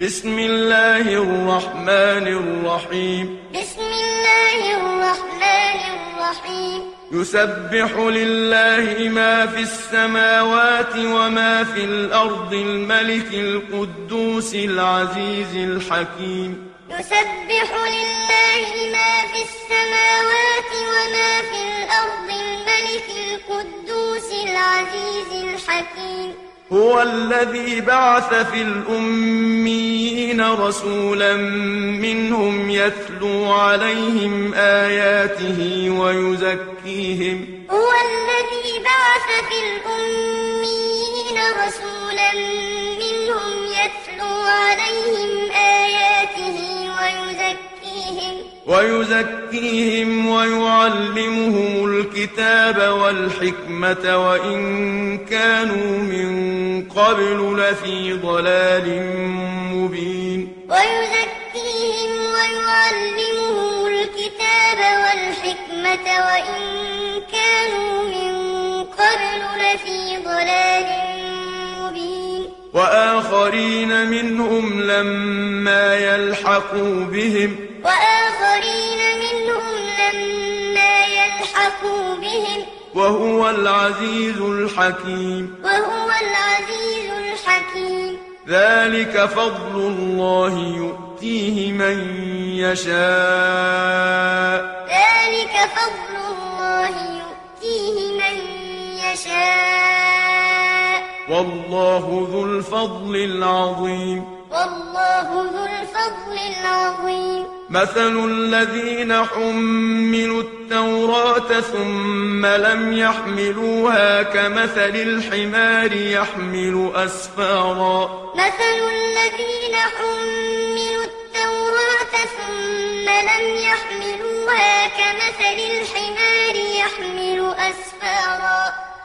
بسم الله الرحمن الرحيم. بسم الله الرحمن الرحيم. يسبح لله ما في السماوات وما في الأرض الملك القدوس العزيز الحكيم. يسبح لله ما في السماوات وما في الأرض الملك القدوس العزيز الحكيم. هو الذي بعث في الأميين رسولا منهم يتلو عليهم آياته ويزكيهم. هو الذي بعث في الأميين رسولا منهم يتلو عليهم ويزكيهم ويزكيهم ويعلمهم الكتاب والحكمة وإن كانوا من قبل لفي ضلال مبين. ويزكيهم ويعلمهم الكتاب والحكمة وإن كانوا من قبل لفي ضلال مبين. وآخرين منهم لما يلحقوا بهم وآخرين منهم لما يلحقوا بهم. وهو العزيز الحكيم. وهو العزيز الحكيم. ذلك فضل الله يؤتيه من يشاء. ذلك فضل الله يؤتيه من يشاء. والله ذو الفضل العظيم. والله ذو الفضل العظيم. مثل الذين حملوا التوراة ثم لم يحملوها كمثل الحمار يحمل أسفارا. مثل الذين حملوا التوراة ثم لم يحملوها كمثل الحمار يحمل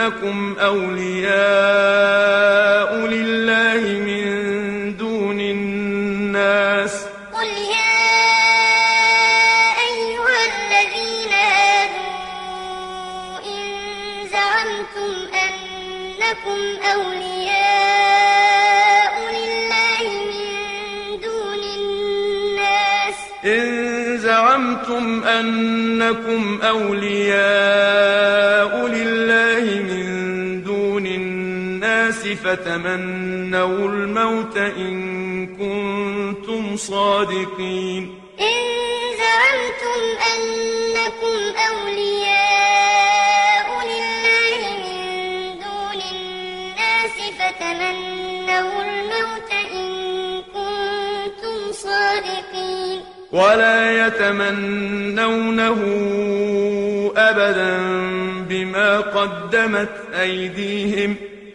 أنكم أولياء لله من دون الناس قل يا أيها الذين هادوا إن زعمتم أنكم أولياء لله من دون الناس إن زعمتم أنكم أولياء الناس فتمنوا الموت إن كنتم صادقين. إن زعمتم أنكم أولياء لله من دون الناس فتمنوا الموت إن كنتم صادقين. ولا يتمنونه أبدا بما قدمت أيديهم.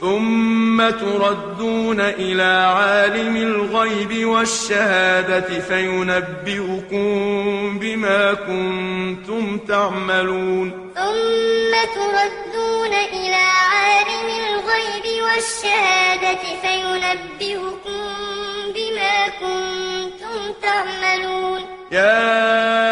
ثم تردون إلى عالم الغيب والشهادة فينبئكم بما كنتم تعملون. ثم تردون إلى عالم الغيب والشهادة فينبئكم بما كنتم تعملون. يا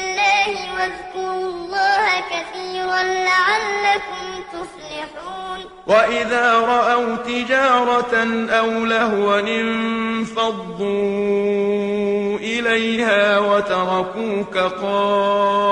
واذكروا الله كثيرا لعلكم تفلحون. وإذا رأوا تجارة أو لهوا انفضوا إليها وتركوك قائما.